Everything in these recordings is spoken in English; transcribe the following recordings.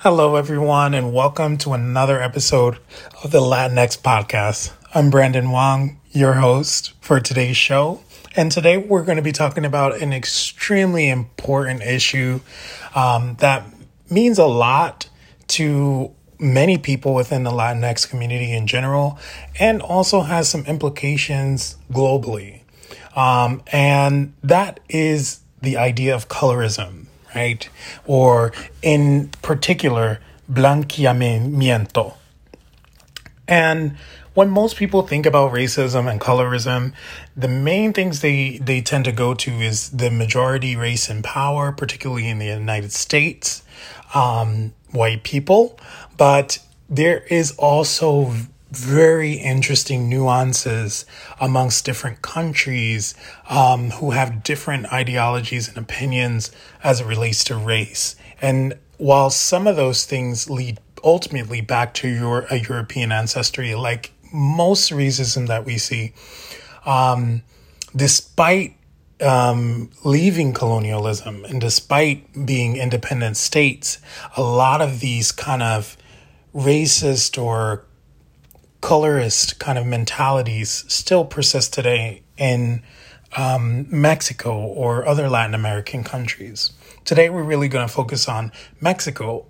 Hello, everyone, and welcome to another episode of the Latinx podcast. I'm Brandon Wong, your host for today's show. And today we're going to be talking about an extremely important issue um, that means a lot to many people within the Latinx community in general, and also has some implications globally. Um, and that is the idea of colorism, right? Or in particular, blanqueamiento. And when most people think about racism and colorism, the main things they, they tend to go to is the majority race in power, particularly in the United States, um, white people. But there is also very interesting nuances amongst different countries um, who have different ideologies and opinions as it relates to race. And while some of those things lead ultimately back to your a European ancestry, like most racism that we see, um, despite um, leaving colonialism and despite being independent states, a lot of these kind of racist or colorist kind of mentalities still persist today in um, Mexico or other Latin American countries. Today, we're really going to focus on Mexico,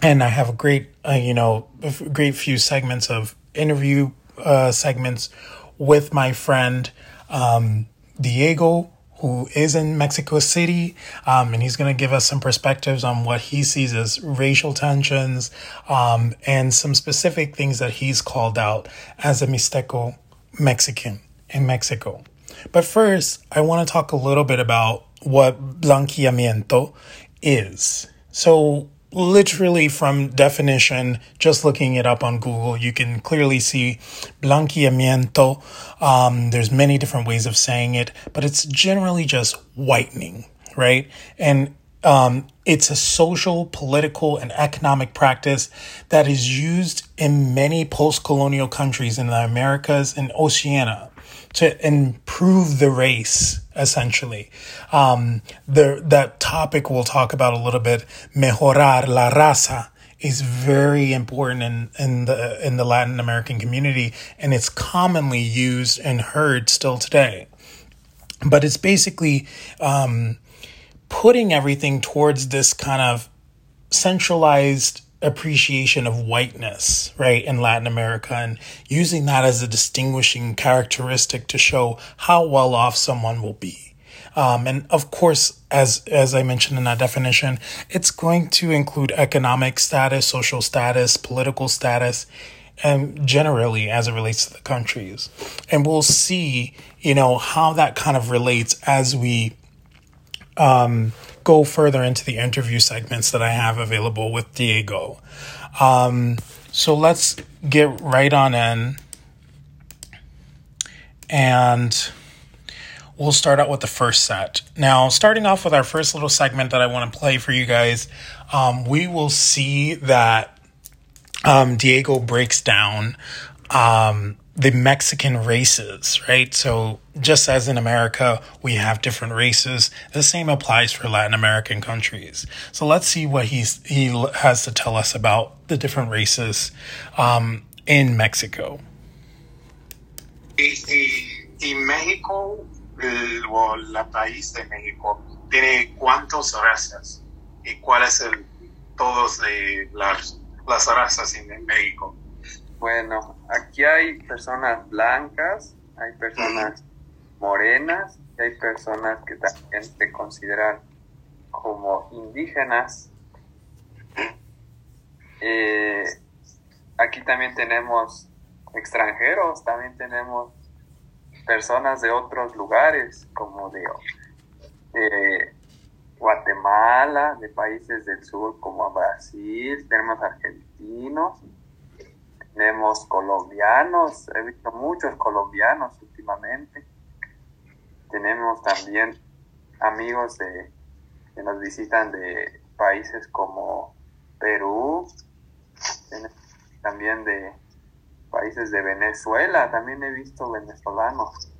and I have a great, uh, you know, great few segments of interview uh, segments with my friend um, Diego who is in Mexico City, um, and he's going to give us some perspectives on what he sees as racial tensions um, and some specific things that he's called out as a Mixteco Mexican in Mexico. But first, I want to talk a little bit about what blanqueamiento is. So, literally from definition, just looking it up on Google, you can clearly see blanqueamiento. Um, there's many different ways of saying it, but it's generally just whitening, right? And um, it's a social, political, and economic practice that is used in many post colonial countries in the Americas and Oceania to improve the race essentially. Um, the that topic we'll talk about a little bit mejorar la raza is very important in, in the in the Latin American community and it's commonly used and heard still today. But it's basically um, putting everything towards this kind of centralized appreciation of whiteness, right, in Latin America, and using that as a distinguishing characteristic to show how well off someone will be. Um, and of course, as as I mentioned in that definition, it's going to include economic status, social status, political status, and generally as it relates to the countries. And we'll see, you know, how that kind of relates as we um, go further into the interview segments that I have available with Diego. Um, so let's get right on in. And we'll start out with the first set. Now, starting off with our first little segment that I want to play for you guys, um, we will see that um, Diego breaks down um, the Mexican races, right? So just as in America, we have different races. The same applies for Latin American countries. So let's see what he's he has to tell us about the different races um, in Mexico. Y, México, el, la país de México, tiene cuántas razas y cuáles son las, las razas en México. Bueno, aquí hay personas blancas, hay personas morenas y hay personas que también se consideran como indígenas. Eh, aquí también tenemos extranjeros, también tenemos personas de otros lugares, como de, de Guatemala, de países del sur como Brasil, tenemos argentinos tenemos colombianos, he visto muchos colombianos últimamente. Tenemos también amigos de, que nos visitan de países como Perú, también de países de Venezuela, también he visto venezolanos.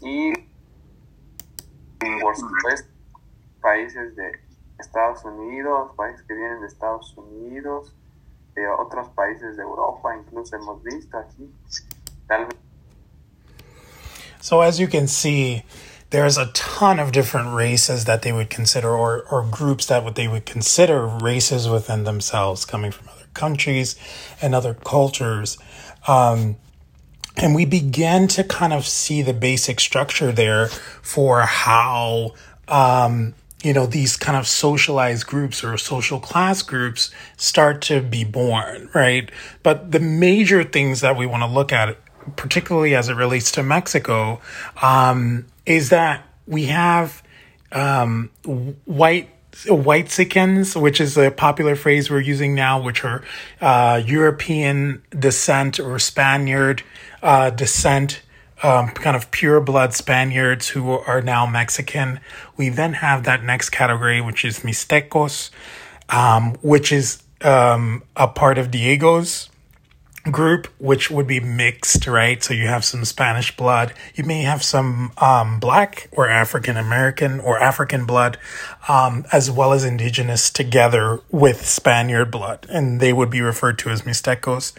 Y por supuesto, países de Estados Unidos, países que vienen de Estados Unidos, de otros países de Europa, incluso hemos visto aquí. So as you can see, there's a ton of different races that they would consider or, or groups that what they would consider races within themselves coming from other countries and other cultures. Um, and we began to kind of see the basic structure there for how um, you know these kind of socialized groups or social class groups start to be born right? But the major things that we want to look at particularly as it relates to mexico um, is that we have um, white whitexicans, which is a popular phrase we're using now, which are uh, European descent or Spaniard uh, descent, um, kind of pure blood Spaniards who are now Mexican. We then have that next category, which is Mixtecos, um, which is um, a part of Diego's group, which would be mixed, right? So you have some Spanish blood. You may have some um, black or African American or African blood, um, as well as indigenous together with Spaniard blood. And they would be referred to as Mixtecos.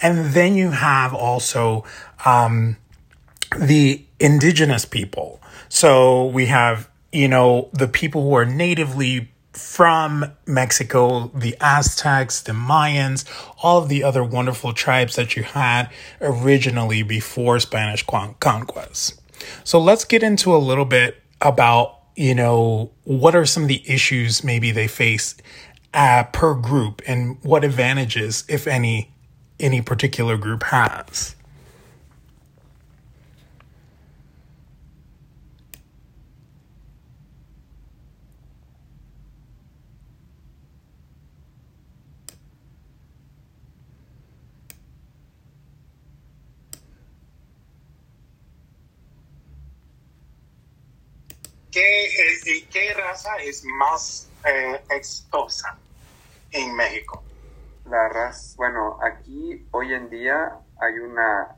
And then you have also um, the indigenous people. So we have, you know, the people who are natively from Mexico, the Aztecs, the Mayans, all of the other wonderful tribes that you had originally before Spanish conquest. So let's get into a little bit about, you know, what are some of the issues maybe they face uh, per group and what advantages, if any, any particular group has. ¿Qué, eh, ¿Qué raza es más eh, exitosa en México? La raza, bueno, aquí hoy en día hay una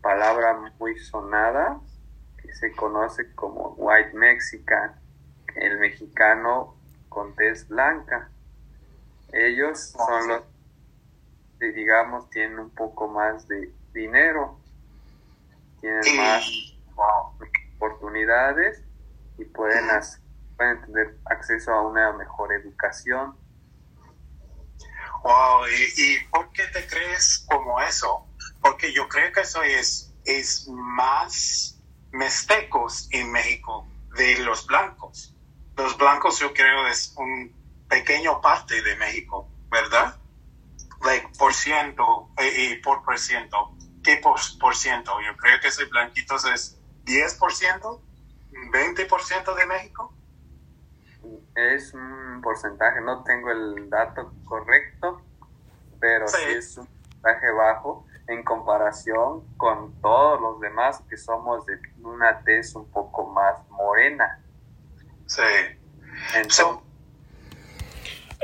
palabra muy sonada que se conoce como white mexican, el mexicano con tez blanca. Ellos Ah, son los que, digamos, tienen un poco más de dinero, tienen más Y, oportunidades y pueden, hac- pueden tener acceso a una mejor educación. Wow, ¿y, y por qué te crees como eso? Porque yo creo que eso es, es más mestecos en México de los blancos. Los blancos yo creo es un pequeño parte de México, ¿verdad? Like por ciento eh, y por por ciento. ¿Qué por, por ciento? Yo creo que ese blanquitos es 10%, 20% de México. Es un porcentaje, no tengo el dato correcto, pero sí, Sí. es un porcentaje bajo en comparación con todos los demás que somos de una tez un poco más morena. Sí. Entonces, So,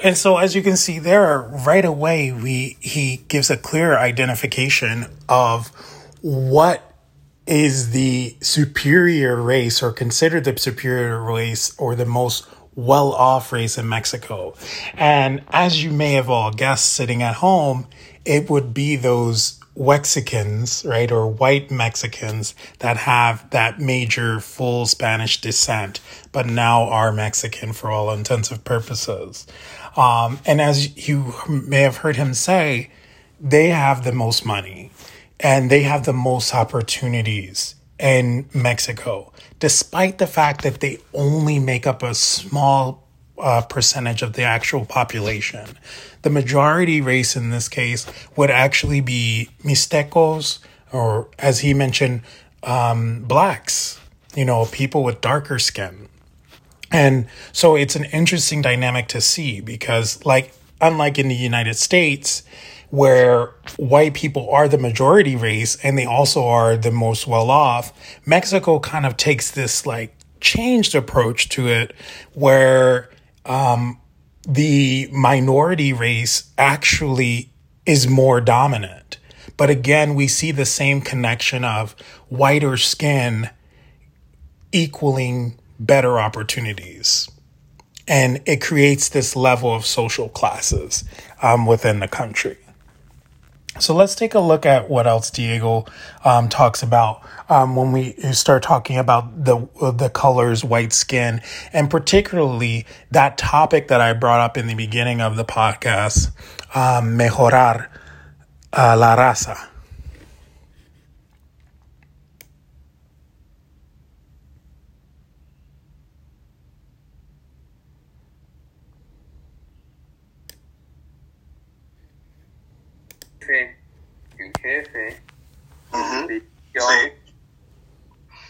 And so, as you can see there, right away, we he gives a clear identification of what is the superior race, or considered the superior race, or the most well-off race in Mexico. And as you may have all guessed, sitting at home, it would be those Wexicans, right, or white Mexicans that have that major full Spanish descent, but now are Mexican for all intents and purposes. Um, and as you may have heard him say, they have the most money and they have the most opportunities in Mexico, despite the fact that they only make up a small uh, percentage of the actual population. The majority race in this case would actually be Mixtecos, or as he mentioned, um, blacks, you know, people with darker skin. And so it's an interesting dynamic to see because, like, unlike in the United States, where white people are the majority race and they also are the most well off, Mexico kind of takes this like changed approach to it where um, the minority race actually is more dominant. But again, we see the same connection of whiter skin equaling better opportunities. and it creates this level of social classes um, within the country. So let's take a look at what else Diego um, talks about um, when we start talking about the the colors, white skin, and particularly that topic that I brought up in the beginning of the podcast, um, mejorar uh, la raza. El jefe Ujú. de- Sí.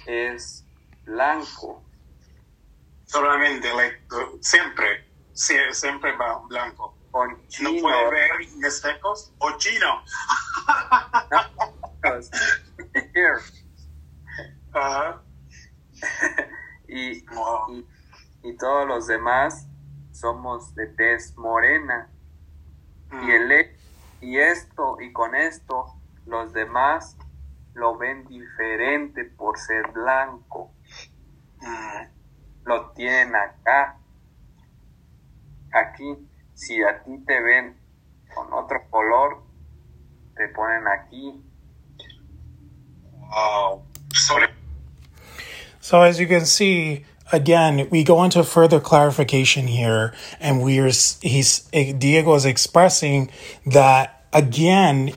es blanco. Solamente, like, uh, siempre, sie- siempre va blanco. Con No puede ver mestecos o chino. Here. Ajá. y, Wow. y, y todos los demás somos de tez morena. Y, el, y esto, y con esto, los demás lo ven diferente por ser blanco. Mm. Lo tienen acá. Aquí, si a ti te ven con otro color, te ponen aquí. Wow. So as you can see, again, we go into further clarification here, and we're he's Diego is expressing that again.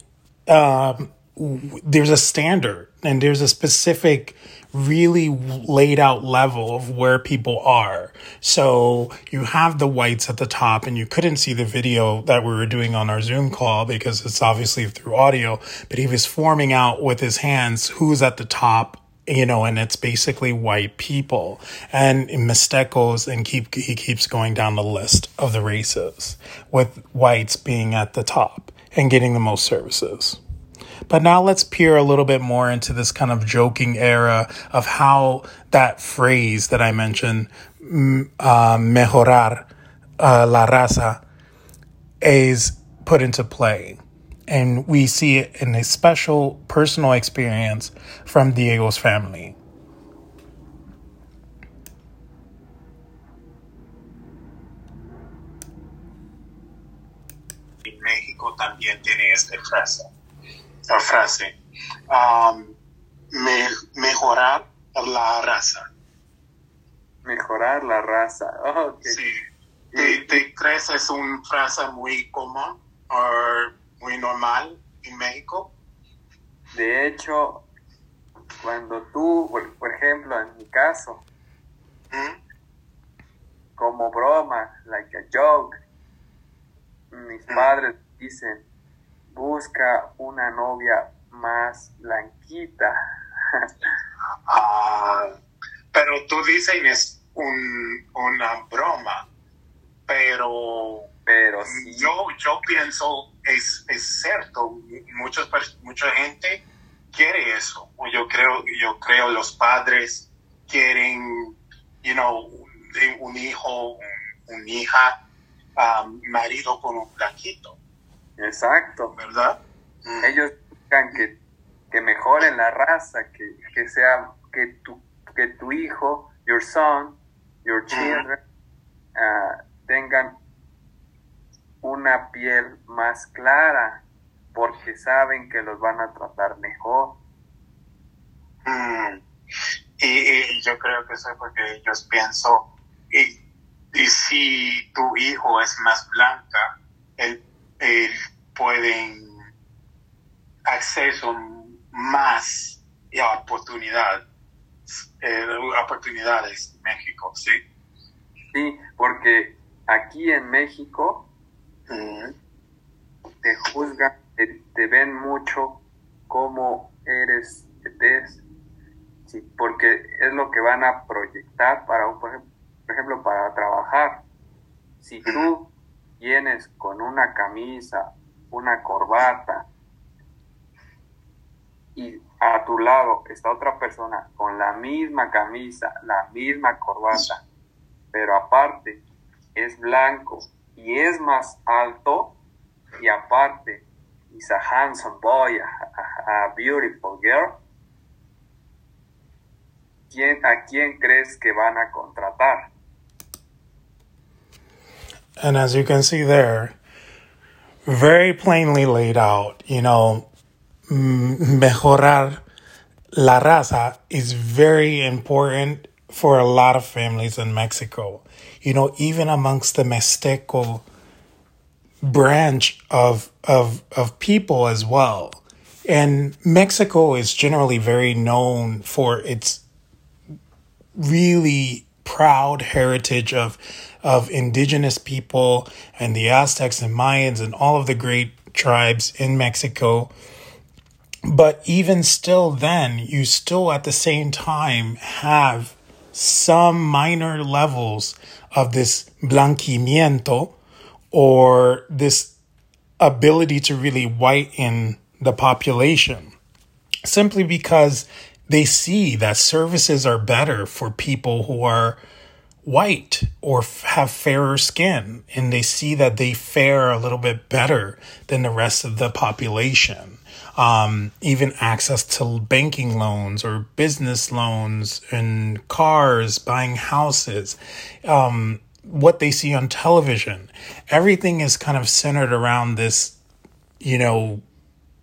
Um, there's a standard and there's a specific really laid out level of where people are so you have the whites at the top and you couldn't see the video that we were doing on our zoom call because it's obviously through audio but he was forming out with his hands who's at the top you know, and it's basically white people and Mestecos and keep he keeps going down the list of the races with whites being at the top and getting the most services. But now let's peer a little bit more into this kind of joking era of how that phrase that I mentioned, uh, mejorar uh, la raza, is put into play. And we see it in a special personal experience from Diego's family. en México también tiene esta frase. Esta frase. Um, me- mejorar la raza. Mejorar la raza. Oh, ok. Sí. ¿Te, te crees es una frase muy común o muy normal en México? De hecho, cuando tú, por, por ejemplo, en mi caso, ¿Mm? como broma, like a joke, mis Mm. padres dicen, busca una novia más blanquita. Ah, pero tú dices es un, una broma, pero Pero sí, yo, yo pienso es, es cierto, muchas, pers- mucha gente quiere eso. Yo creo, yo creo los padres quieren, you know, un, un hijo, un, un hija, um, marido con un blanquito, exacto. ¿verdad? Mm. Ellos buscan que, que mejoren la raza, que, que sea, que tu, que tu hijo, your son, your children, ah, tengan una piel más clara, porque saben que los van a tratar mejor. Mm. Y, y yo creo que eso es porque ellos pienso, y, y si tu hijo es más blanca, él, él pueden acceso más a oportunidad, eh, oportunidades en México, ¿sí? Sí, porque aquí en México Te juzgan, te, te ven mucho como eres tez, sí, porque es lo que van a proyectar para, un- por ejemplo, por ejemplo, para trabajar. Si tú vienes con una camisa, una corbata, y a tu lado está otra persona con la misma camisa, la misma corbata, pero aparte es blanco y es más alto y aparte is a handsome boy, a, a- beautiful girl, ¿quién, ¿a quién crees que van a contratar? And as you can see there, very plainly laid out, you know, mejorar la raza is very important for a lot of families in Mexico. You know, even amongst the Mixteco branch of of of people as well. And Mexico is generally very known for its really proud heritage of of indigenous people and the Aztecs and Mayans and all of the great tribes in Mexico. But even still then, you still at the same time have some minor levels of this blanqueamiento or this ability to really whiten the population. Simply because they see that services are better for people who are white or have fairer skin and they see that they fare a little bit better than the rest of the population um, even access to banking loans or business loans and cars buying houses um, what they see on television everything is kind of centered around this you know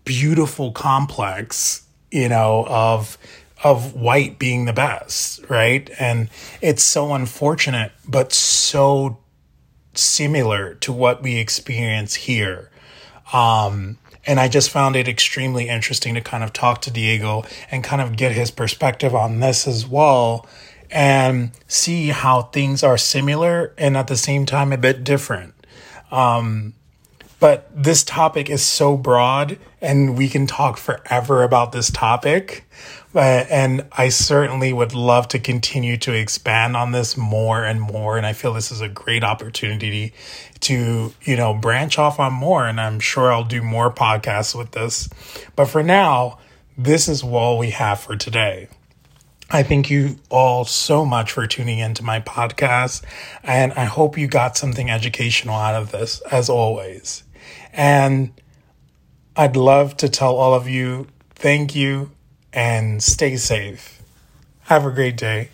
beautiful complex, you know, of of white being the best, right? And it's so unfortunate, but so similar to what we experience here. Um, and I just found it extremely interesting to kind of talk to Diego and kind of get his perspective on this as well and see how things are similar and at the same time a bit different. Um, but this topic is so broad and we can talk forever about this topic. Uh, and I certainly would love to continue to expand on this more and more. And I feel this is a great opportunity to, you know, branch off on more. And I'm sure I'll do more podcasts with this. But for now, this is all we have for today. I thank you all so much for tuning into my podcast, and I hope you got something educational out of this, as always. And I'd love to tell all of you thank you and stay safe. Have a great day.